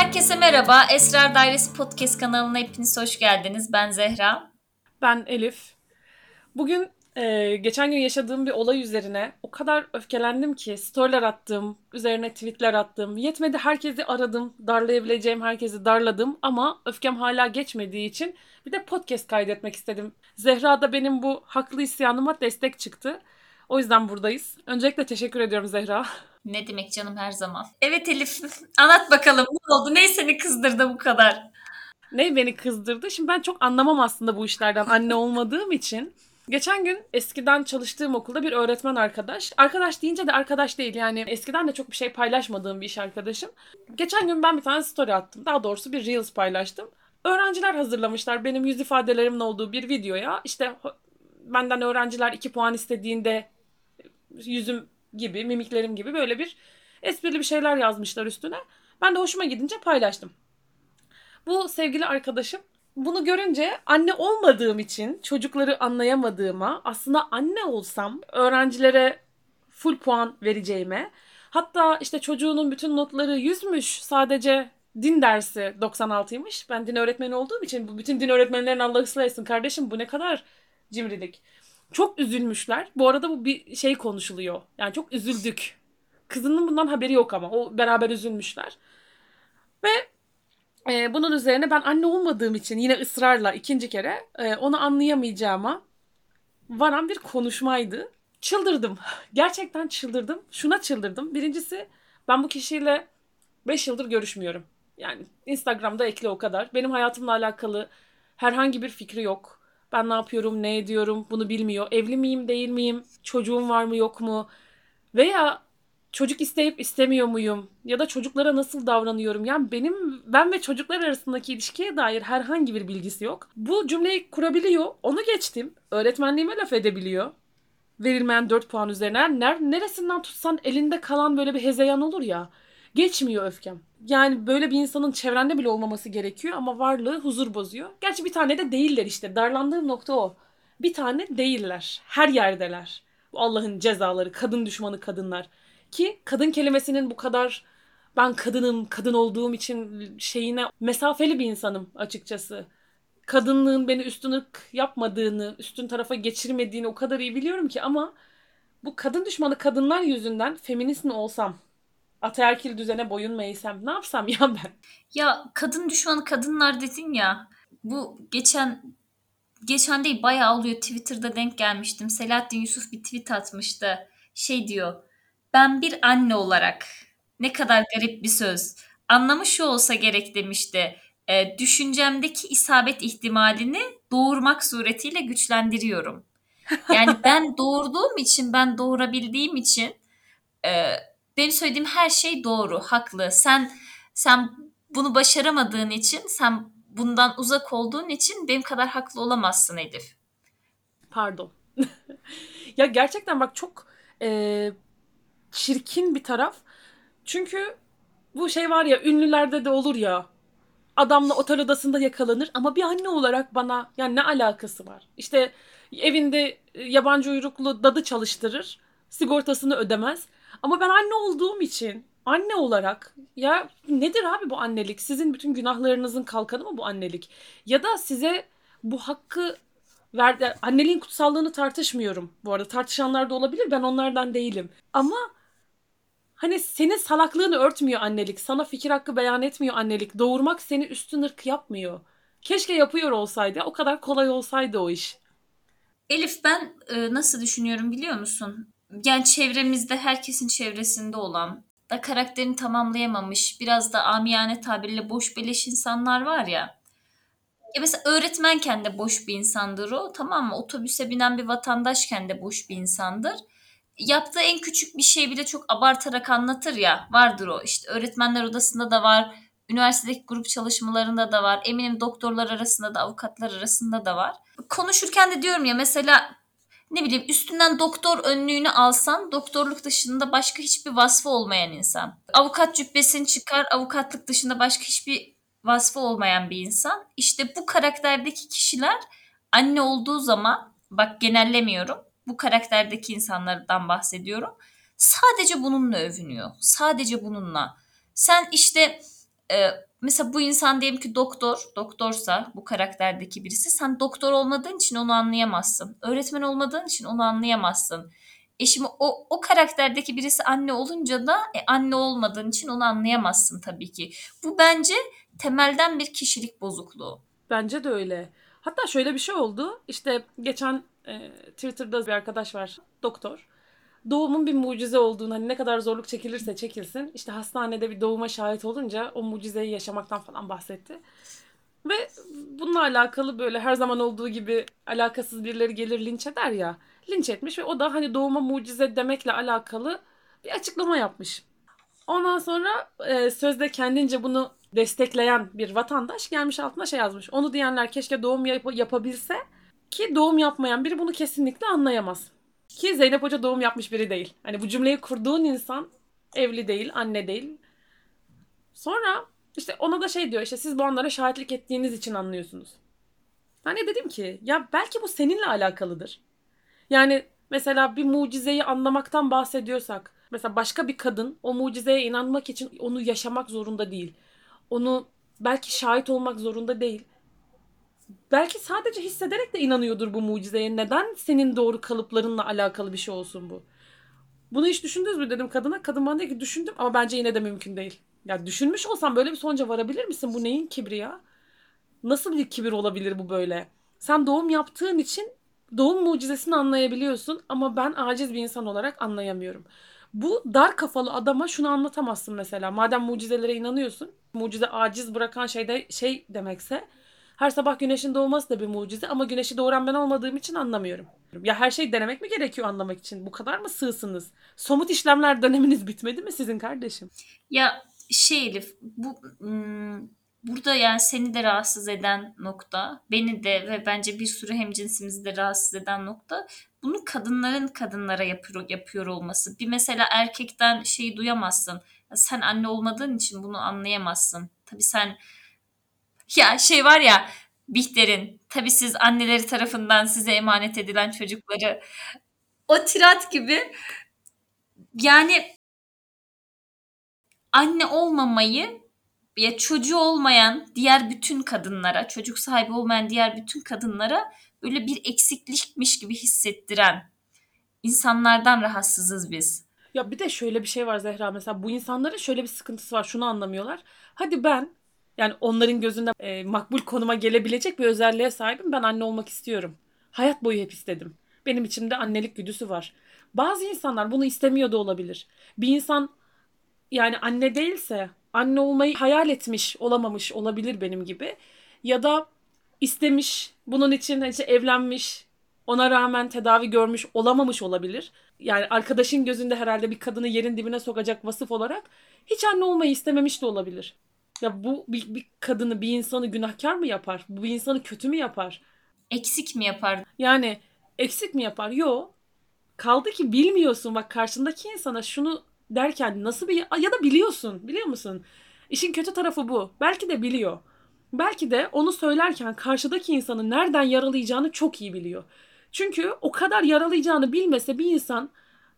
Herkese merhaba. Esrar Dairesi Podcast kanalına hepiniz hoş geldiniz. Ben Zehra. Ben Elif. Bugün e, geçen gün yaşadığım bir olay üzerine o kadar öfkelendim ki storyler attım, üzerine tweetler attım. Yetmedi herkesi aradım, darlayabileceğim herkesi darladım ama öfkem hala geçmediği için bir de podcast kaydetmek istedim. Zehra da benim bu haklı isyanıma destek çıktı. O yüzden buradayız. Öncelikle teşekkür ediyorum Zehra. Ne demek canım her zaman. Evet Elif anlat bakalım ne oldu? Ne seni kızdırdı bu kadar? Ne beni kızdırdı? Şimdi ben çok anlamam aslında bu işlerden anne olmadığım için. Geçen gün eskiden çalıştığım okulda bir öğretmen arkadaş. Arkadaş deyince de arkadaş değil yani eskiden de çok bir şey paylaşmadığım bir iş arkadaşım. Geçen gün ben bir tane story attım. Daha doğrusu bir Reels paylaştım. Öğrenciler hazırlamışlar benim yüz ifadelerimin olduğu bir videoya. İşte benden öğrenciler 2 puan istediğinde yüzüm gibi, mimiklerim gibi böyle bir esprili bir şeyler yazmışlar üstüne. Ben de hoşuma gidince paylaştım. Bu sevgili arkadaşım bunu görünce anne olmadığım için çocukları anlayamadığıma aslında anne olsam öğrencilere full puan vereceğime hatta işte çocuğunun bütün notları yüzmüş sadece din dersi 96'ymış. Ben din öğretmeni olduğum için bu bütün din öğretmenlerin Allah ıslah etsin kardeşim bu ne kadar cimrilik. Çok üzülmüşler. Bu arada bu bir şey konuşuluyor. Yani çok üzüldük. Kızının bundan haberi yok ama. O beraber üzülmüşler. Ve e, bunun üzerine ben anne olmadığım için yine ısrarla ikinci kere e, onu anlayamayacağıma varan bir konuşmaydı. Çıldırdım. Gerçekten çıldırdım. Şuna çıldırdım. Birincisi ben bu kişiyle 5 yıldır görüşmüyorum. Yani Instagram'da ekli o kadar. Benim hayatımla alakalı herhangi bir fikri yok. Ben ne yapıyorum, ne ediyorum bunu bilmiyor. Evli miyim, değil miyim? Çocuğum var mı, yok mu? Veya çocuk isteyip istemiyor muyum? Ya da çocuklara nasıl davranıyorum? Yani benim ben ve çocuklar arasındaki ilişkiye dair herhangi bir bilgisi yok. Bu cümleyi kurabiliyor. Onu geçtim. Öğretmenliğime laf edebiliyor. Verilmeyen 4 puan üzerine. Ner neresinden tutsan elinde kalan böyle bir hezeyan olur ya. Geçmiyor öfkem. Yani böyle bir insanın çevrende bile olmaması gerekiyor ama varlığı huzur bozuyor. Gerçi bir tane de değiller işte. Darlandığım nokta o. Bir tane değiller. Her yerdeler. Bu Allah'ın cezaları, kadın düşmanı kadınlar. Ki kadın kelimesinin bu kadar ben kadınım, kadın olduğum için şeyine mesafeli bir insanım açıkçası. Kadınlığın beni üstün ırk yapmadığını, üstün tarafa geçirmediğini o kadar iyi biliyorum ki ama bu kadın düşmanı kadınlar yüzünden feminist mi olsam, ataerkil düzene boyun mu eğsem, ne yapsam ya ben? Ya kadın düşmanı kadınlar dedin ya. Bu geçen geçen değil bayağı oluyor Twitter'da denk gelmiştim. Selahattin Yusuf bir tweet atmıştı. Şey diyor ben bir anne olarak ne kadar garip bir söz. Anlamı şu olsa gerek demişti. E, düşüncemdeki isabet ihtimalini doğurmak suretiyle güçlendiriyorum. Yani ben doğurduğum için, ben doğurabildiğim için e, benim söylediğim her şey doğru, haklı. Sen sen bunu başaramadığın için, sen bundan uzak olduğun için benim kadar haklı olamazsın Elif. Pardon. ya gerçekten bak çok e, çirkin bir taraf. Çünkü bu şey var ya ünlülerde de olur ya. Adamla otel odasında yakalanır ama bir anne olarak bana yani ne alakası var? İşte evinde e, yabancı uyruklu dadı çalıştırır. Sigortasını ödemez. Ama ben anne olduğum için anne olarak ya nedir abi bu annelik? Sizin bütün günahlarınızın kalkanı mı bu annelik? Ya da size bu hakkı verdi. Anneliğin kutsallığını tartışmıyorum bu arada. Tartışanlar da olabilir. Ben onlardan değilim. Ama Hani senin salaklığını örtmüyor annelik. Sana fikir hakkı beyan etmiyor annelik. Doğurmak seni üstün ırk yapmıyor. Keşke yapıyor olsaydı. O kadar kolay olsaydı o iş. Elif ben e, nasıl düşünüyorum biliyor musun? Yani çevremizde herkesin çevresinde olan da karakterini tamamlayamamış biraz da amiyane tabirle boş beleş insanlar var ya. Ya mesela öğretmenken de boş bir insandır o tamam mı? Otobüse binen bir vatandaşken de boş bir insandır yaptığı en küçük bir şey bile çok abartarak anlatır ya. Vardır o. İşte öğretmenler odasında da var. Üniversitedeki grup çalışmalarında da var. Eminim doktorlar arasında da avukatlar arasında da var. Konuşurken de diyorum ya mesela ne bileyim üstünden doktor önlüğünü alsan doktorluk dışında başka hiçbir vasfı olmayan insan. Avukat cübbesini çıkar avukatlık dışında başka hiçbir vasfı olmayan bir insan. İşte bu karakterdeki kişiler anne olduğu zaman bak genellemiyorum bu karakterdeki insanlardan bahsediyorum. Sadece bununla övünüyor. Sadece bununla. Sen işte e, mesela bu insan diyelim ki doktor, doktorsa bu karakterdeki birisi sen doktor olmadığın için onu anlayamazsın. Öğretmen olmadığın için onu anlayamazsın. E şimdi o, o karakterdeki birisi anne olunca da e, anne olmadığın için onu anlayamazsın tabii ki. Bu bence temelden bir kişilik bozukluğu. Bence de öyle. Hatta şöyle bir şey oldu. İşte geçen e, Twitter'da bir arkadaş var, doktor. Doğumun bir mucize olduğunu, hani ne kadar zorluk çekilirse çekilsin, işte hastanede bir doğuma şahit olunca o mucizeyi yaşamaktan falan bahsetti. Ve bununla alakalı böyle her zaman olduğu gibi alakasız birileri gelir linç eder ya. Linç etmiş ve o da hani doğuma mucize demekle alakalı bir açıklama yapmış. Ondan sonra e, sözde kendince bunu destekleyen bir vatandaş gelmiş altına şey yazmış. Onu diyenler keşke doğum yap- yapabilse ki doğum yapmayan biri bunu kesinlikle anlayamaz. Ki Zeynep Hoca doğum yapmış biri değil. Hani bu cümleyi kurduğun insan evli değil, anne değil. Sonra işte ona da şey diyor işte siz bu anlara şahitlik ettiğiniz için anlıyorsunuz. Hani dedim ki ya belki bu seninle alakalıdır. Yani mesela bir mucizeyi anlamaktan bahsediyorsak mesela başka bir kadın o mucizeye inanmak için onu yaşamak zorunda değil. Onu belki şahit olmak zorunda değil. Belki sadece hissederek de inanıyordur bu mucizeye. Neden senin doğru kalıplarınla alakalı bir şey olsun bu? Bunu hiç düşündünüz mü dedim kadına. Kadın bana dedi ki düşündüm ama bence yine de mümkün değil. Ya düşünmüş olsam böyle bir sonuca varabilir misin? Bu neyin kibri ya? Nasıl bir kibir olabilir bu böyle? Sen doğum yaptığın için doğum mucizesini anlayabiliyorsun ama ben aciz bir insan olarak anlayamıyorum. Bu dar kafalı adama şunu anlatamazsın mesela. Madem mucizelere inanıyorsun, mucize aciz bırakan şey de şey demekse her sabah güneşin doğması da bir mucize ama güneşi doğuran ben olmadığım için anlamıyorum. Ya her şey denemek mi gerekiyor anlamak için? Bu kadar mı sığsınız? Somut işlemler döneminiz bitmedi mi sizin kardeşim? Ya şey Elif bu hmm, burada yani seni de rahatsız eden nokta beni de ve bence bir sürü hemcinsimizi de rahatsız eden nokta bunu kadınların kadınlara yapıyor, yapıyor olması. Bir mesela erkekten şeyi duyamazsın. Sen anne olmadığın için bunu anlayamazsın. Tabii sen ya şey var ya Bihter'in tabii siz anneleri tarafından size emanet edilen çocukları o tirat gibi yani anne olmamayı ya çocuğu olmayan diğer bütün kadınlara, çocuk sahibi olmayan diğer bütün kadınlara böyle bir eksiklikmiş gibi hissettiren insanlardan rahatsızız biz. Ya bir de şöyle bir şey var Zehra mesela bu insanların şöyle bir sıkıntısı var şunu anlamıyorlar. Hadi ben yani onların gözünde e, makbul konuma gelebilecek bir özelliğe sahibim ben anne olmak istiyorum. Hayat boyu hep istedim. Benim içimde annelik güdüsü var. Bazı insanlar bunu istemiyor da olabilir. Bir insan yani anne değilse anne olmayı hayal etmiş olamamış olabilir benim gibi. Ya da istemiş bunun için işte evlenmiş ona rağmen tedavi görmüş olamamış olabilir. Yani arkadaşın gözünde herhalde bir kadını yerin dibine sokacak vasıf olarak hiç anne olmayı istememiş de olabilir. Ya bu bir, bir kadını bir insanı günahkar mı yapar? Bu bir insanı kötü mü yapar? Eksik mi yapar? Yani eksik mi yapar? Yo. Kaldı ki bilmiyorsun bak karşındaki insana şunu derken nasıl bir ya da biliyorsun biliyor musun? İşin kötü tarafı bu. Belki de biliyor. Belki de onu söylerken karşıdaki insanı nereden yaralayacağını çok iyi biliyor. Çünkü o kadar yaralayacağını bilmese bir insan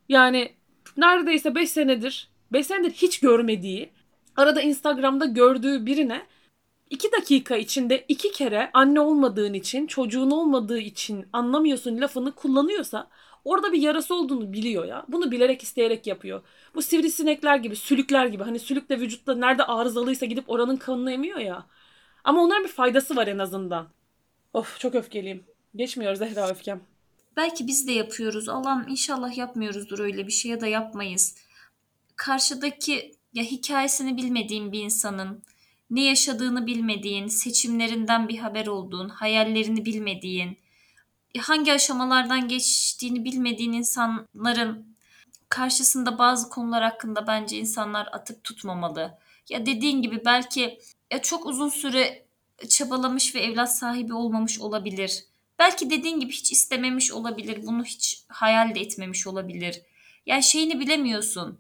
yani neredeyse 5 senedir 5 senedir hiç görmediği arada Instagram'da gördüğü birine 2 dakika içinde iki kere anne olmadığın için çocuğun olmadığı için anlamıyorsun lafını kullanıyorsa orada bir yarası olduğunu biliyor ya. Bunu bilerek isteyerek yapıyor. Bu sivrisinekler gibi, sülükler gibi. Hani sülük de vücutta nerede arızalıysa gidip oranın kanını emiyor ya. Ama onların bir faydası var en azından. Of çok öfkeliyim. Geçmiyor Zehra öfkem. Belki biz de yapıyoruz. Allah'ım inşallah yapmıyoruzdur öyle bir şey ya da yapmayız. Karşıdaki ya hikayesini bilmediğin bir insanın ne yaşadığını bilmediğin, seçimlerinden bir haber olduğun, hayallerini bilmediğin, hangi aşamalardan geçtiğini bilmediğin insanların karşısında bazı konular hakkında bence insanlar atıp tutmamalı. Ya dediğin gibi belki ya çok uzun süre çabalamış ve evlat sahibi olmamış olabilir. Belki dediğin gibi hiç istememiş olabilir. Bunu hiç hayal de etmemiş olabilir. Yani şeyini bilemiyorsun.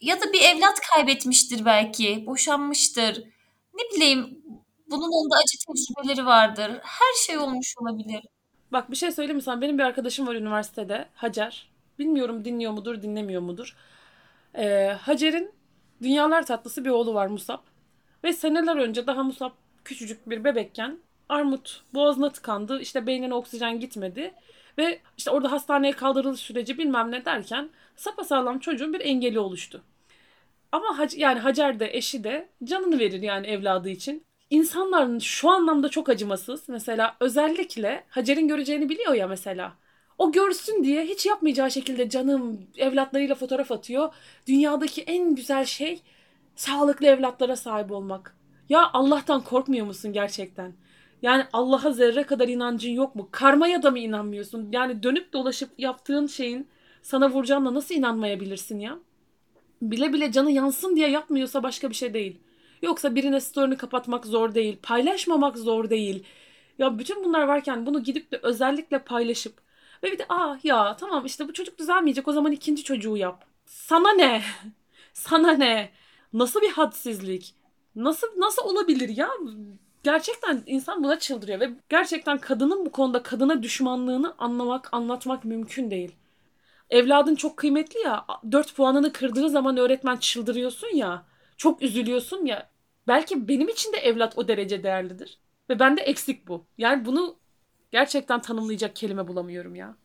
Ya da bir evlat kaybetmiştir belki. Boşanmıştır. Ne bileyim bunun onda acı tecrübeleri vardır. Her şey olmuş olabilir. Bak bir şey söyleyeyim mi sana? Benim bir arkadaşım var üniversitede. Hacer. Bilmiyorum dinliyor mudur, dinlemiyor mudur. Ee, Hacer'in dünyalar tatlısı bir oğlu var Musab. Ve seneler önce daha Musab küçücük bir bebekken armut boğazına tıkandı. İşte beynine oksijen gitmedi. Ve işte orada hastaneye kaldırılış süreci bilmem ne derken sapasağlam çocuğun bir engeli oluştu. Ama Hac- yani Hacer de eşi de canını verir yani evladı için. İnsanların şu anlamda çok acımasız. Mesela özellikle Hacer'in göreceğini biliyor ya mesela. O görsün diye hiç yapmayacağı şekilde canım evlatlarıyla fotoğraf atıyor. Dünyadaki en güzel şey sağlıklı evlatlara sahip olmak. Ya Allah'tan korkmuyor musun gerçekten? Yani Allah'a zerre kadar inancın yok mu? Karmaya da mı inanmıyorsun? Yani dönüp dolaşıp yaptığın şeyin sana vuracağına nasıl inanmayabilirsin ya? Bile bile canı yansın diye yapmıyorsa başka bir şey değil. Yoksa birine story'ni kapatmak zor değil. Paylaşmamak zor değil. Ya bütün bunlar varken bunu gidip de özellikle paylaşıp ve bir de ah ya tamam işte bu çocuk düzelmeyecek o zaman ikinci çocuğu yap. Sana ne? Sana ne? Nasıl bir hadsizlik? Nasıl nasıl olabilir ya? Gerçekten insan buna çıldırıyor ve gerçekten kadının bu konuda kadına düşmanlığını anlamak, anlatmak mümkün değil. Evladın çok kıymetli ya. 4 puanını kırdığı zaman öğretmen çıldırıyorsun ya. Çok üzülüyorsun ya. Belki benim için de evlat o derece değerlidir. Ve bende eksik bu. Yani bunu gerçekten tanımlayacak kelime bulamıyorum ya.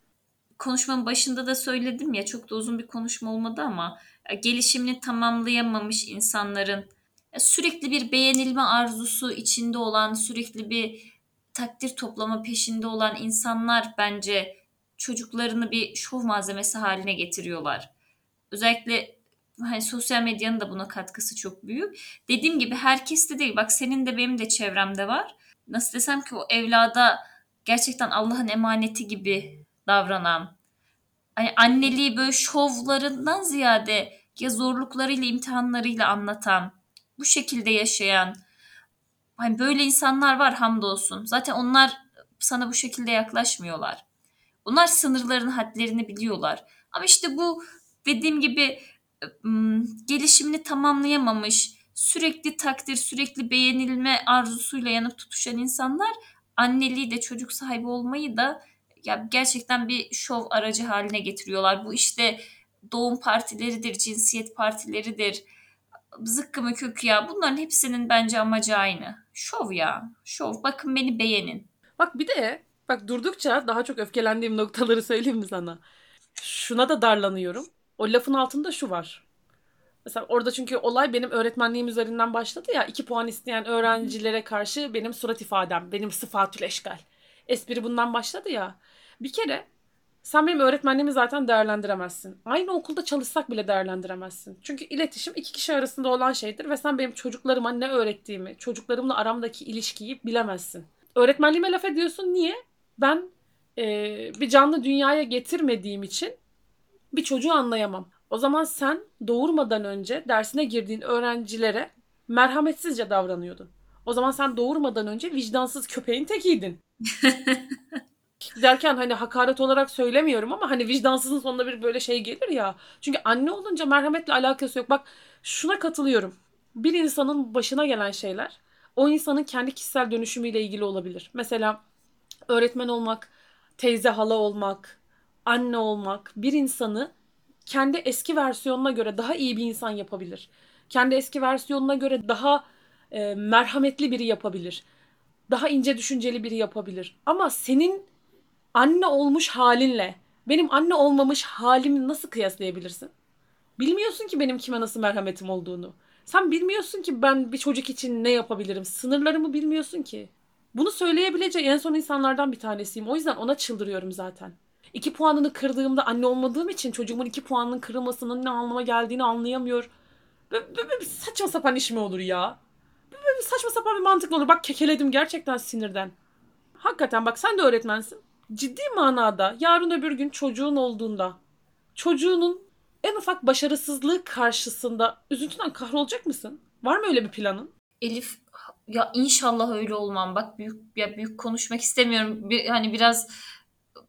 konuşmanın başında da söyledim ya çok da uzun bir konuşma olmadı ama e, gelişimini tamamlayamamış insanların e, sürekli bir beğenilme arzusu içinde olan, sürekli bir takdir toplama peşinde olan insanlar bence çocuklarını bir şov malzemesi haline getiriyorlar. Özellikle hani sosyal medyanın da buna katkısı çok büyük. Dediğim gibi herkeste değil. Bak senin de benim de çevremde var. Nasıl desem ki o evlada gerçekten Allah'ın emaneti gibi davranan, hani anneliği böyle şovlarından ziyade ya zorluklarıyla imtihanlarıyla anlatan, bu şekilde yaşayan, hani böyle insanlar var hamdolsun. Zaten onlar sana bu şekilde yaklaşmıyorlar. Onlar sınırlarını, hadlerini biliyorlar. Ama işte bu dediğim gibi ım, gelişimini tamamlayamamış, sürekli takdir, sürekli beğenilme arzusuyla yanıp tutuşan insanlar anneliği de çocuk sahibi olmayı da ya gerçekten bir şov aracı haline getiriyorlar. Bu işte doğum partileridir, cinsiyet partileridir. Zıkkımı kök ya. Bunların hepsinin bence amacı aynı. Şov ya. Şov. Bakın beni beğenin. Bak bir de bak durdukça daha çok öfkelendiğim noktaları söyleyeyim mi sana? Şuna da darlanıyorum. O lafın altında şu var. Mesela orada çünkü olay benim öğretmenliğim üzerinden başladı ya. iki puan isteyen öğrencilere karşı benim surat ifadem, benim sıfatül eşgal. Espri bundan başladı ya. Bir kere sen benim öğretmenliğimi zaten değerlendiremezsin. Aynı okulda çalışsak bile değerlendiremezsin. Çünkü iletişim iki kişi arasında olan şeydir ve sen benim çocuklarıma ne öğrettiğimi, çocuklarımla aramdaki ilişkiyi bilemezsin. Öğretmenliğime laf ediyorsun. Niye? Ben eee, bir canlı dünyaya getirmediğim için bir çocuğu anlayamam. O zaman sen doğurmadan önce dersine girdiğin öğrencilere merhametsizce davranıyordun. O zaman sen doğurmadan önce vicdansız köpeğin tekiydin. Derken hani hakaret olarak söylemiyorum ama hani vicdansızın sonunda bir böyle şey gelir ya. Çünkü anne olunca merhametle alakası yok. Bak şuna katılıyorum. Bir insanın başına gelen şeyler o insanın kendi kişisel dönüşümüyle ilgili olabilir. Mesela öğretmen olmak, teyze hala olmak, anne olmak bir insanı kendi eski versiyonuna göre daha iyi bir insan yapabilir. Kendi eski versiyonuna göre daha e, merhametli biri yapabilir. Daha ince düşünceli biri yapabilir. Ama senin anne olmuş halinle benim anne olmamış halimi nasıl kıyaslayabilirsin? Bilmiyorsun ki benim kime nasıl merhametim olduğunu. Sen bilmiyorsun ki ben bir çocuk için ne yapabilirim. Sınırlarımı bilmiyorsun ki. Bunu söyleyebileceği en son insanlardan bir tanesiyim. O yüzden ona çıldırıyorum zaten. İki puanını kırdığımda anne olmadığım için çocuğumun iki puanının kırılmasının ne anlama geldiğini anlayamıyor. Böyle, bir saçma sapan iş mi olur ya? Böyle bir saçma sapan bir mantıklı olur. Bak kekeledim gerçekten sinirden. Hakikaten bak sen de öğretmensin. Ciddi manada yarın öbür gün çocuğun olduğunda çocuğunun en ufak başarısızlığı karşısında üzüntüden kahrolacak mısın? Var mı öyle bir planın? Elif ya inşallah öyle olmam. Bak büyük ya büyük konuşmak istemiyorum. Bir, hani biraz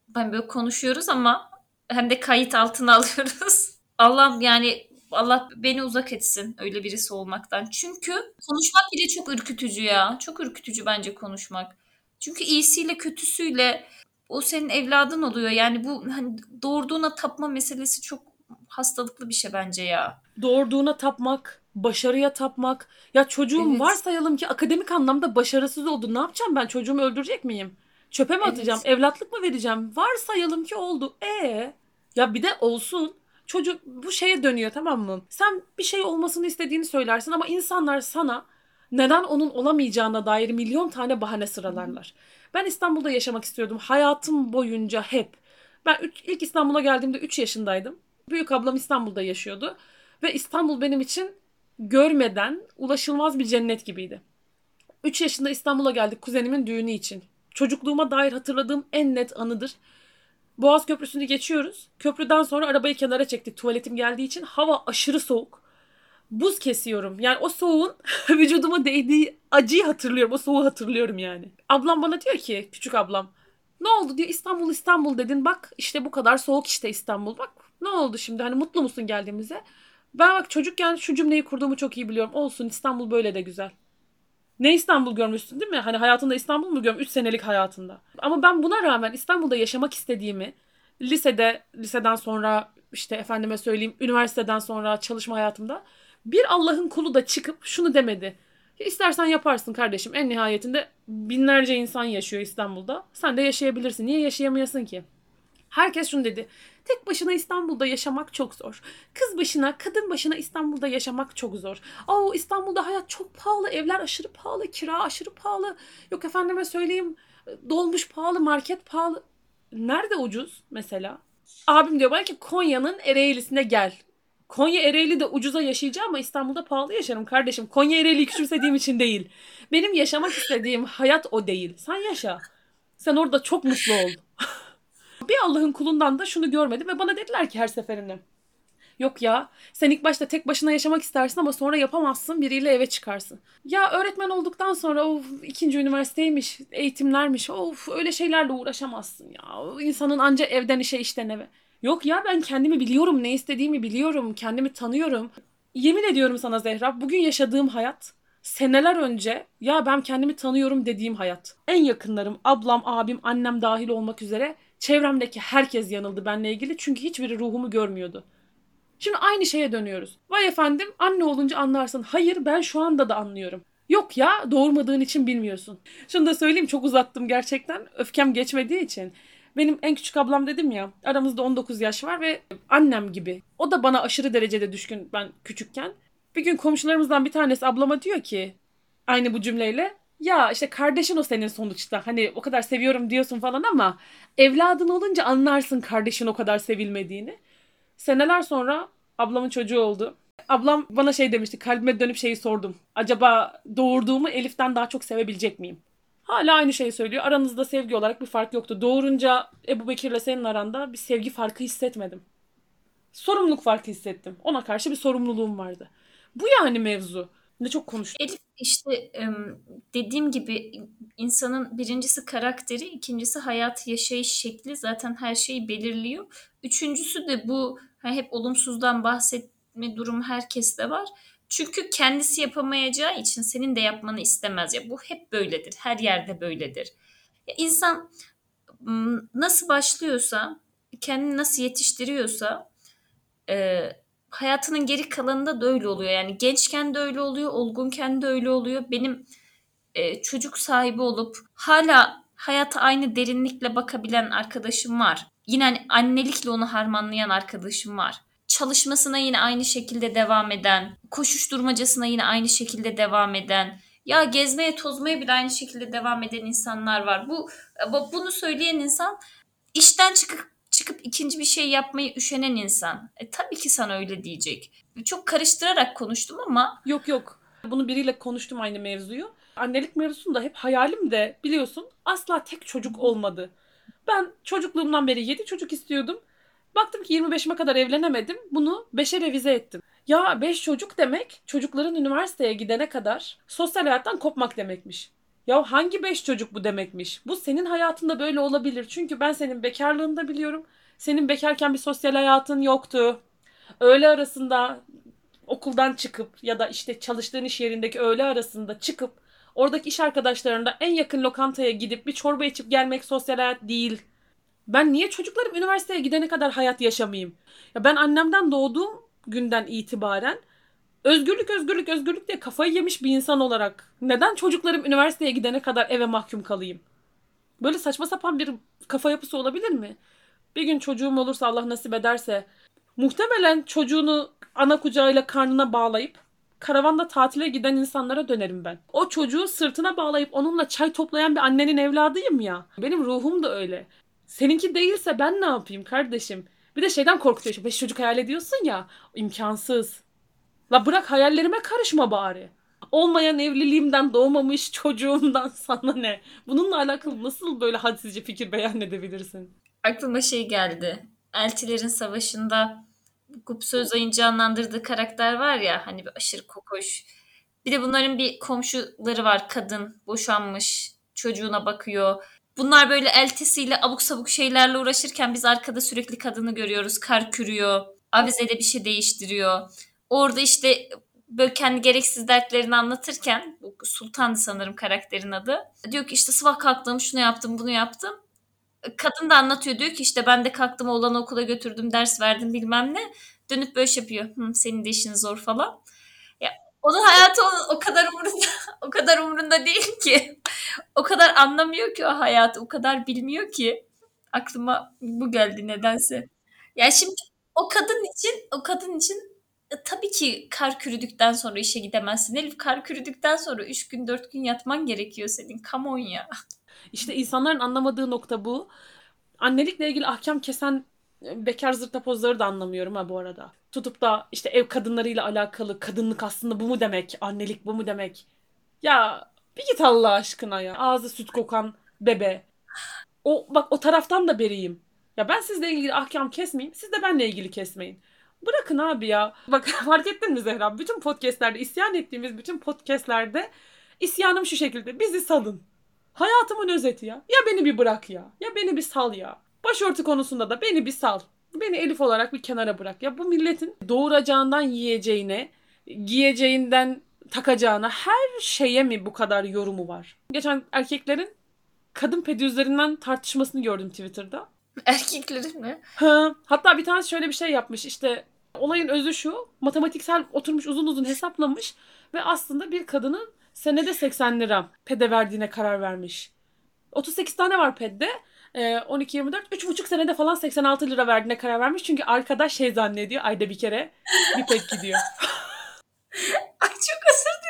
ben böyle konuşuyoruz ama hem de kayıt altına alıyoruz. Allah'ım yani Allah beni uzak etsin öyle birisi olmaktan. Çünkü konuşmak bile çok ürkütücü ya. Çok ürkütücü bence konuşmak. Çünkü iyisiyle kötüsüyle o senin evladın oluyor. Yani bu hani doğurduğuna tapma meselesi çok hastalıklı bir şey bence ya. Doğurduğuna tapmak başarıya tapmak. Ya çocuğum Evet. varsayalım ki akademik anlamda başarısız oldu. Ne yapacağım ben? Çocuğumu öldürecek miyim? Çöpe mi Evet. atacağım? Evlatlık mı vereceğim? Varsayalım ki oldu. E ya bir de olsun. Çocuk bu şeye dönüyor tamam mı? Sen bir şey olmasını istediğini söylersin ama insanlar sana neden onun olamayacağına dair milyon tane bahane sıralarlar. Ben İstanbul'da yaşamak istiyordum hayatım boyunca hep. Ben üç- ilk İstanbul'a geldiğimde 3 yaşındaydım. Büyük ablam İstanbul'da yaşıyordu. Ve İstanbul benim için görmeden ulaşılmaz bir cennet gibiydi. 3 yaşında İstanbul'a geldik kuzenimin düğünü için. Çocukluğuma dair hatırladığım en net anıdır. Boğaz Köprüsü'nü geçiyoruz. Köprüden sonra arabayı kenara çektik tuvaletim geldiği için. Hava aşırı soğuk. Buz kesiyorum. Yani o soğuğun vücuduma değdiği acıyı hatırlıyorum. O soğuğu hatırlıyorum yani. Ablam bana diyor ki, küçük ablam. Ne oldu diyor İstanbul İstanbul dedin. Bak işte bu kadar soğuk işte İstanbul. Bak ne oldu şimdi hani mutlu musun geldiğimize? Ben bak çocukken şu cümleyi kurduğumu çok iyi biliyorum. Olsun İstanbul böyle de güzel. Ne İstanbul görmüşsün değil mi? Hani hayatında İstanbul mu görmüş? 3 senelik hayatında. Ama ben buna rağmen İstanbul'da yaşamak istediğimi lisede, liseden sonra işte efendime söyleyeyim üniversiteden sonra çalışma hayatımda bir Allah'ın kulu da çıkıp şunu demedi. "Ya İstersen yaparsın kardeşim. En nihayetinde binlerce insan yaşıyor İstanbul'da. Sen de yaşayabilirsin. Niye yaşayamayasın ki? Herkes şunu dedi. Tek başına İstanbul'da yaşamak çok zor. Kız başına, kadın başına İstanbul'da yaşamak çok zor. Oo İstanbul'da hayat çok pahalı, evler aşırı pahalı, kira aşırı pahalı. Yok efendime söyleyeyim dolmuş pahalı, market pahalı. Nerede ucuz mesela? Abim diyor bana ki Konya'nın Ereğlisi'ne gel. Konya Ereğli'de ucuza yaşayacağım ama İstanbul'da pahalı yaşarım kardeşim. Konya Ereğli'yi küçümsediğim için değil. Benim yaşamak istediğim hayat o değil. Sen yaşa. Sen orada çok mutlu ol. Bir Allah'ın kulundan da şunu görmedim ve bana dediler ki her seferinde. Yok ya sen ilk başta tek başına yaşamak istersin ama sonra yapamazsın biriyle eve çıkarsın. Ya öğretmen olduktan sonra of ikinci üniversiteymiş, eğitimlermiş of öyle şeylerle uğraşamazsın ya. İnsanın anca evden işe işten eve. Yok ya ben kendimi biliyorum, ne istediğimi biliyorum, kendimi tanıyorum. Yemin ediyorum sana Zehra bugün yaşadığım hayat seneler önce ya ben kendimi tanıyorum dediğim hayat. En yakınlarım, ablam, abim, annem dahil olmak üzere çevremdeki herkes yanıldı benimle ilgili çünkü hiçbiri ruhumu görmüyordu. Şimdi aynı şeye dönüyoruz. Vay efendim anne olunca anlarsın. Hayır ben şu anda da anlıyorum. Yok ya doğurmadığın için bilmiyorsun. Şunu da söyleyeyim çok uzattım gerçekten. Öfkem geçmediği için. Benim en küçük ablam dedim ya aramızda 19 yaş var ve annem gibi. O da bana aşırı derecede düşkün ben küçükken. Bir gün komşularımızdan bir tanesi ablama diyor ki aynı bu cümleyle ya işte kardeşin o senin sonuçta hani o kadar seviyorum diyorsun falan ama evladın olunca anlarsın kardeşin o kadar sevilmediğini. Seneler sonra ablamın çocuğu oldu. Ablam bana şey demişti kalbime dönüp şeyi sordum. Acaba doğurduğumu Elif'ten daha çok sevebilecek miyim? Hala aynı şeyi söylüyor. Aranızda sevgi olarak bir fark yoktu. Doğurunca Ebu Bekir'le senin aranda bir sevgi farkı hissetmedim. Sorumluluk farkı hissettim. Ona karşı bir sorumluluğum vardı. Bu yani mevzu. Ne çok konuştum. Elif işte dediğim gibi insanın birincisi karakteri, ikincisi hayatı yaşayış şekli zaten her şeyi belirliyor. Üçüncüsü de bu hep olumsuzdan bahsetme durumu herkeste var. Çünkü kendisi yapamayacağı için senin de yapmanı istemez ya. Bu hep böyledir. Her yerde böyledir. Ya insan nasıl başlıyorsa, kendini nasıl yetiştiriyorsa hayatının geri kalanında da öyle oluyor. Yani gençken de öyle oluyor, olgunken de öyle oluyor. Benim e, çocuk sahibi olup hala hayata aynı derinlikle bakabilen arkadaşım var. Yine hani annelikle onu harmanlayan arkadaşım var. Çalışmasına yine aynı şekilde devam eden, koşuşturmacasına yine aynı şekilde devam eden, ya gezmeye tozmaya bile aynı şekilde devam eden insanlar var. Bu bu- bunu söyleyen insan işten çıkıp çıkıp ikinci bir şey yapmayı üşenen insan. E, tabii ki sana öyle diyecek. Çok karıştırarak konuştum ama Yok yok. Bunu biriyle konuştum aynı mevzuyu. Annelik mevzusunda hep hayalim de biliyorsun asla tek çocuk olmadı. Ben çocukluğumdan beri 7 çocuk istiyordum. Baktım ki 25'ime kadar evlenemedim. Bunu 5'e revize ettim. Ya 5 çocuk demek çocukların üniversiteye gidene kadar sosyal hayattan kopmak demekmiş. Ya hangi 5 çocuk bu demekmiş? Bu senin hayatında böyle olabilir. Çünkü ben senin bekarlığını da biliyorum. Senin bekarken bir sosyal hayatın yoktu. Öğle arasında okuldan çıkıp ya da işte çalıştığın iş yerindeki öğle arasında çıkıp oradaki iş arkadaşlarında en yakın lokantaya gidip bir çorba içip gelmek sosyal hayat değil. Ben niye çocuklarım üniversiteye gidene kadar hayat yaşamayayım? Ya ben annemden doğduğum günden itibaren özgürlük özgürlük özgürlük diye kafayı yemiş bir insan olarak neden çocuklarım üniversiteye gidene kadar eve mahkum kalayım? Böyle saçma sapan bir kafa yapısı olabilir mi? Bir gün çocuğum olursa Allah nasip ederse muhtemelen çocuğunu ana kucağıyla karnına bağlayıp karavanda tatile giden insanlara dönerim ben. O çocuğu sırtına bağlayıp onunla çay toplayan bir annenin evladıyım ya. Benim ruhum da öyle. Seninki değilse ben ne yapayım kardeşim? Bir de şeyden korkutuyor. Beş çocuk hayal ediyorsun ya. imkansız. La bırak hayallerime karışma bari. Olmayan evliliğimden doğmamış çocuğumdan sana ne? Bununla alakalı nasıl böyle hadsizce fikir beyan edebilirsin? Aklıma şey geldi. Eltilerin Savaşı'nda Gup Sözay'ın canlandırdığı karakter var ya hani bir aşırı kokoş. Bir de bunların bir komşuları var kadın boşanmış çocuğuna bakıyor. Bunlar böyle eltisiyle abuk sabuk şeylerle uğraşırken biz arkada sürekli kadını görüyoruz. Kar kürüyor. Avizede bir şey değiştiriyor. Orada işte böyle kendi gereksiz dertlerini anlatırken Sultan'dı sanırım karakterin adı. Diyor ki işte sabah kalktım şunu yaptım bunu yaptım. Kadın da anlatıyor diyor ki işte ben de kalktım oğlanı okula götürdüm ders verdim bilmem ne. Dönüp böyle şey yapıyor. Hı, senin de işin zor falan. Ya onun hayatı o, o kadar umurunda o kadar umurunda değil ki. O kadar anlamıyor ki o hayatı. O kadar bilmiyor ki. Aklıma bu geldi nedense. Ya şimdi o kadın için o kadın için e, tabii ki kar kürüdükten sonra işe gidemezsin. Elif kar kürüdükten sonra 3 gün 4 gün yatman gerekiyor senin. Come on ya. İşte insanların anlamadığı nokta bu. Annelikle ilgili ahkam kesen e, bekar zırtapozları da anlamıyorum ha bu arada. Tutup da işte ev kadınlarıyla alakalı kadınlık aslında bu mu demek? Annelik bu mu demek? Ya bir git Allah aşkına ya. Ağzı süt kokan bebe. O bak o taraftan da beriyim. Ya ben sizle ilgili ahkam kesmeyeyim. Siz de benle ilgili kesmeyin. Bırakın abi ya. Bak fark ettin mi Zehra? Bütün podcastlerde isyan ettiğimiz bütün podcastlerde isyanım şu şekilde. Bizi salın. Hayatımın özeti ya. Ya beni bir bırak ya. Ya beni bir sal ya. Başörtü konusunda da beni bir sal. Beni Elif olarak bir kenara bırak. Ya bu milletin doğuracağından yiyeceğine, giyeceğinden takacağına her şeye mi bu kadar yorumu var? Geçen erkeklerin kadın pedüzlerinden tartışmasını gördüm Twitter'da. Erkeklerin mi? Ha, hatta bir tanesi şöyle bir şey yapmış. İşte olayın özü şu. Matematiksel oturmuş uzun uzun hesaplamış ve aslında bir kadının senede 80 lira pede verdiğine karar vermiş. 38 tane var pedde. Ee, 12 24 3,5 senede falan 86 lira verdiğine karar vermiş. Çünkü arkadaş şey zannediyor ayda bir kere bir ped gidiyor. Ay çok özür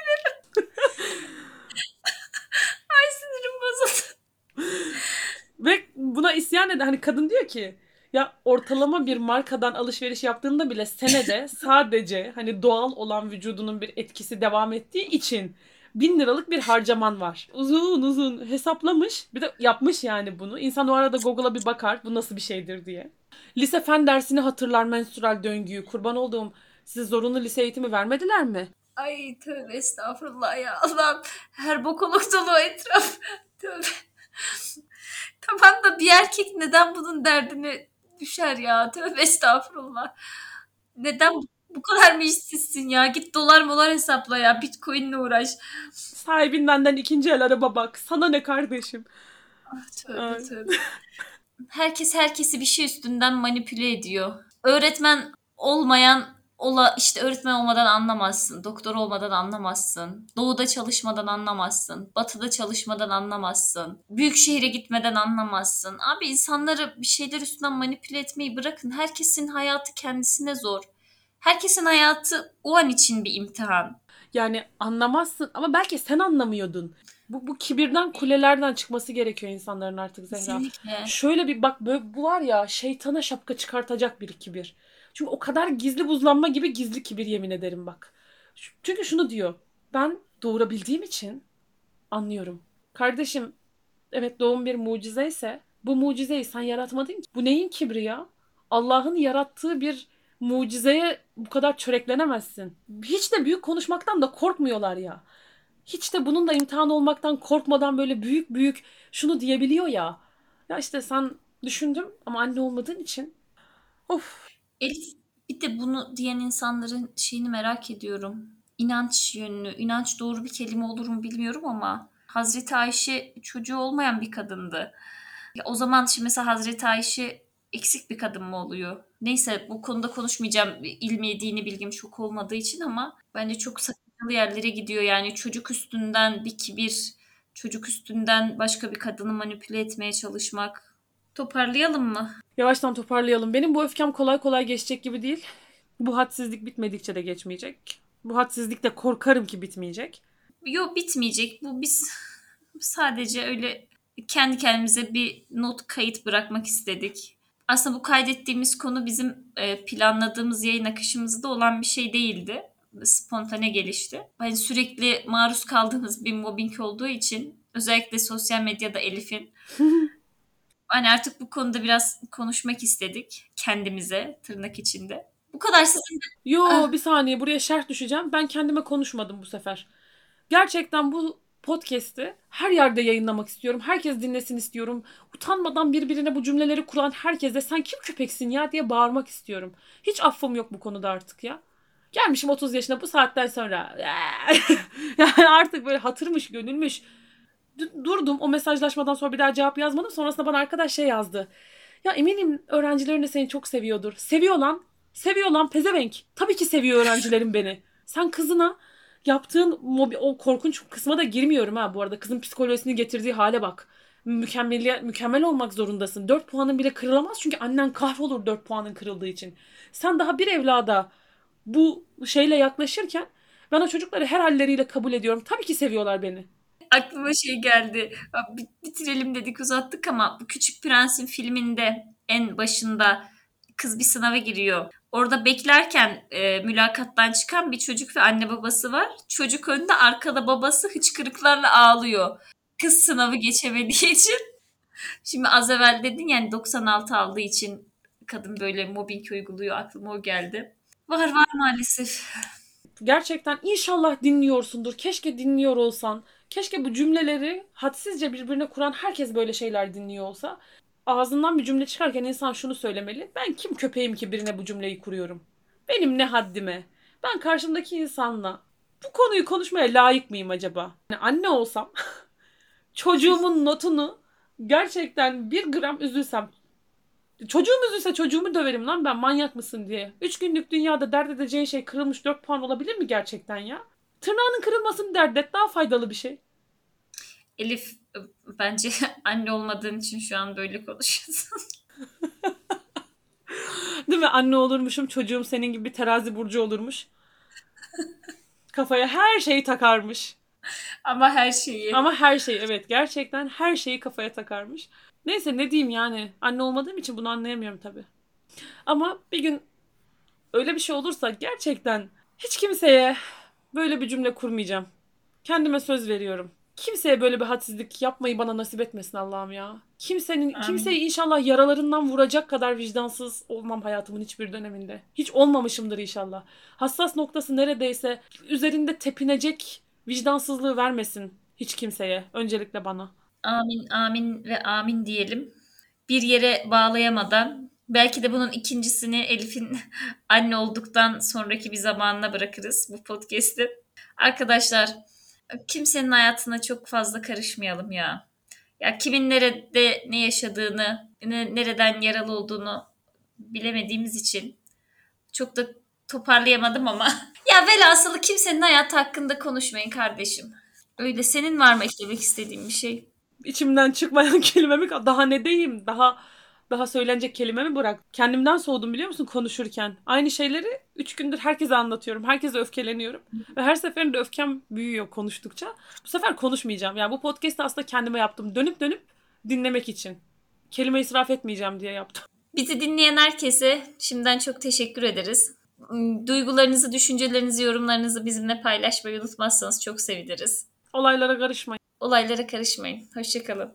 Ve buna isyan eden hani kadın diyor ki ya ortalama bir markadan alışveriş yaptığında bile senede sadece hani doğal olan vücudunun bir etkisi devam ettiği için bin liralık bir harcaman var. Uzun uzun hesaplamış. Bir de yapmış yani bunu. İnsan o arada Google'a bir bakar bu nasıl bir şeydir diye. Lise fen dersini hatırlar menstrual döngüyü. Kurban olduğum size zorunlu lise eğitimi vermediler mi? Ay tövbe estağfurullah ya. Allah'ım her bokoluk dolu etraf. Tövbe. tamam da bir erkek neden bunun derdini düşer ya? Tövbe estağfurullah. Neden bu kadar mı işsizsin ya? Git dolar molar hesapla ya. Bitcoin'le uğraş. Sahibinden ikinci el araba bak. Sana ne kardeşim? Tövbe Ay. tövbe. Herkes herkesi bir şey üstünden manipüle ediyor. Öğretmen olmayan ola işte öğretmen olmadan anlamazsın. Doktor olmadan anlamazsın. Doğuda çalışmadan anlamazsın. Batıda çalışmadan anlamazsın. Büyük şehire gitmeden anlamazsın. Abi insanları bir şeyler üstünden manipüle etmeyi bırakın. Herkesin hayatı kendisine zor. Herkesin hayatı o an için bir imtihan. Yani anlamazsın ama belki sen anlamıyordun. Bu, bu kibirden kulelerden çıkması gerekiyor insanların artık Zehra. Kesinlikle. Şöyle bir bak böyle bu var ya şeytana şapka çıkartacak bir kibir. Çünkü o kadar gizli buzlanma gibi gizli kibir yemin ederim bak. Çünkü şunu diyor. Ben doğurabildiğim için anlıyorum. Kardeşim evet doğum bir mucize ise bu mucizeyi sen yaratmadın ki. Bu neyin kibri ya? Allah'ın yarattığı bir mucizeye bu kadar çöreklenemezsin. Hiç de büyük konuşmaktan da korkmuyorlar ya. Hiç de bunun da imtihan olmaktan korkmadan böyle büyük büyük şunu diyebiliyor ya. Ya işte sen düşündüm ama anne olmadığın için. Of. Elif bir de bunu diyen insanların şeyini merak ediyorum. İnanç yönünü. İnanç doğru bir kelime olur mu bilmiyorum ama Hazreti Ayşe çocuğu olmayan bir kadındı. Ya o zaman şimdi mesela Hazreti Ayşe eksik bir kadın mı oluyor? Neyse bu konuda konuşmayacağım. İlmi dini bilgim çok olmadığı için ama bence çok sakıncalı yerlere gidiyor. Yani çocuk üstünden bir kibir, çocuk üstünden başka bir kadını manipüle etmeye çalışmak. Toparlayalım mı? Yavaştan toparlayalım. Benim bu öfkem kolay kolay geçecek gibi değil. Bu hadsizlik bitmedikçe de geçmeyecek. Bu hadsizlik de korkarım ki bitmeyecek. Yok bitmeyecek. Bu biz sadece öyle kendi kendimize bir not kayıt bırakmak istedik. Aslında bu kaydettiğimiz konu bizim e, planladığımız yayın akışımızda olan bir şey değildi. Spontane gelişti. Hani sürekli maruz kaldığımız bir mobbing olduğu için özellikle sosyal medyada Elif'in hani artık bu konuda biraz konuşmak istedik kendimize tırnak içinde. Bu kadar sizin Yo Ah. bir saniye buraya şerh düşeceğim. Ben kendime konuşmadım bu sefer. Gerçekten bu podcast'i her yerde yayınlamak istiyorum. Herkes dinlesin istiyorum. Utanmadan birbirine bu cümleleri kuran herkese sen kim köpeksin ya diye bağırmak istiyorum. Hiç affım yok bu konuda artık ya. Gelmişim 30 yaşına bu saatten sonra. yani artık böyle hatırmış, gönülmüş. Durdum o mesajlaşmadan sonra bir daha cevap yazmadım. Sonrasında bana arkadaş şey yazdı. Ya eminim öğrencilerin de seni çok seviyordur. Seviyor lan. Seviyor lan pezevenk. Tabii ki seviyor öğrencilerim beni. Sen kızına yaptığın o korkunç kısma da girmiyorum ha bu arada. Kızın psikolojisini getirdiği hale bak. Mükemmel, mükemmel olmak zorundasın. 4 puanın bile kırılamaz çünkü annen kahrolur 4 puanın kırıldığı için. Sen daha bir evlada bu şeyle yaklaşırken ben o çocukları her halleriyle kabul ediyorum. Tabii ki seviyorlar beni. Aklıma şey geldi. Bitirelim dedik uzattık ama bu Küçük Prens'in filminde en başında kız bir sınava giriyor. Orada beklerken e, mülakattan çıkan bir çocuk ve anne babası var. Çocuk önde arkada babası hıçkırıklarla ağlıyor. Kız sınavı geçemediği için. Şimdi az evvel dedin yani 96 aldığı için kadın böyle mobbing uyguluyor aklıma o geldi. Var var maalesef. Gerçekten inşallah dinliyorsundur. Keşke dinliyor olsan. Keşke bu cümleleri hadsizce birbirine kuran herkes böyle şeyler dinliyor olsa. Ağzından bir cümle çıkarken insan şunu söylemeli. Ben kim köpeğim ki birine bu cümleyi kuruyorum? Benim ne haddime? Ben karşımdaki insanla bu konuyu konuşmaya layık mıyım acaba? Yani anne olsam çocuğumun notunu gerçekten bir gram üzülsem Çocuğum üzülse çocuğumu döverim lan ben manyak mısın diye. Üç günlük dünyada dert edeceğin şey kırılmış 4 puan olabilir mi gerçekten ya? Tırnağının kırılmasını dert et daha faydalı bir şey. Elif bence anne olmadığın için şu an böyle konuşuyorsun. Değil mi? Anne olurmuşum çocuğum senin gibi bir terazi burcu olurmuş. Kafaya her şeyi takarmış. Ama her şeyi. Ama her şey evet gerçekten her şeyi kafaya takarmış. Neyse ne diyeyim yani. Anne olmadığım için bunu anlayamıyorum tabii. Ama bir gün öyle bir şey olursa gerçekten hiç kimseye böyle bir cümle kurmayacağım. Kendime söz veriyorum. Kimseye böyle bir hadsizlik yapmayı bana nasip etmesin Allah'ım ya. Kimsenin Amin. kimseyi inşallah yaralarından vuracak kadar vicdansız olmam hayatımın hiçbir döneminde. Hiç olmamışımdır inşallah. Hassas noktası neredeyse üzerinde tepinecek vicdansızlığı vermesin hiç kimseye. Öncelikle bana. Amin, amin ve amin diyelim. Bir yere bağlayamadan belki de bunun ikincisini Elif'in anne olduktan sonraki bir zamanına bırakırız bu podcast'i. Arkadaşlar kimsenin hayatına çok fazla karışmayalım ya. Ya kimin nerede ne yaşadığını, ne- nereden yaralı olduğunu bilemediğimiz için çok da toparlayamadım ama. ya velhasılı kimsenin hayatı hakkında konuşmayın kardeşim. Öyle senin var mı eklemek istediğin bir şey? içimden çıkmayan kelimemi daha ne diyeyim daha daha söylenecek kelimemi bırak. Kendimden soğudum biliyor musun konuşurken. Aynı şeyleri üç gündür herkese anlatıyorum. Herkese öfkeleniyorum. Ve her seferinde öfkem büyüyor konuştukça. Bu sefer konuşmayacağım. Yani bu podcast'ı aslında kendime yaptım. Dönüp dönüp dinlemek için. Kelime israf etmeyeceğim diye yaptım. Bizi dinleyen herkese şimdiden çok teşekkür ederiz. Duygularınızı, düşüncelerinizi, yorumlarınızı bizimle paylaşmayı unutmazsanız çok seviniriz. Olaylara karışmayın. Olaylara karışmayın. Hoşçakalın.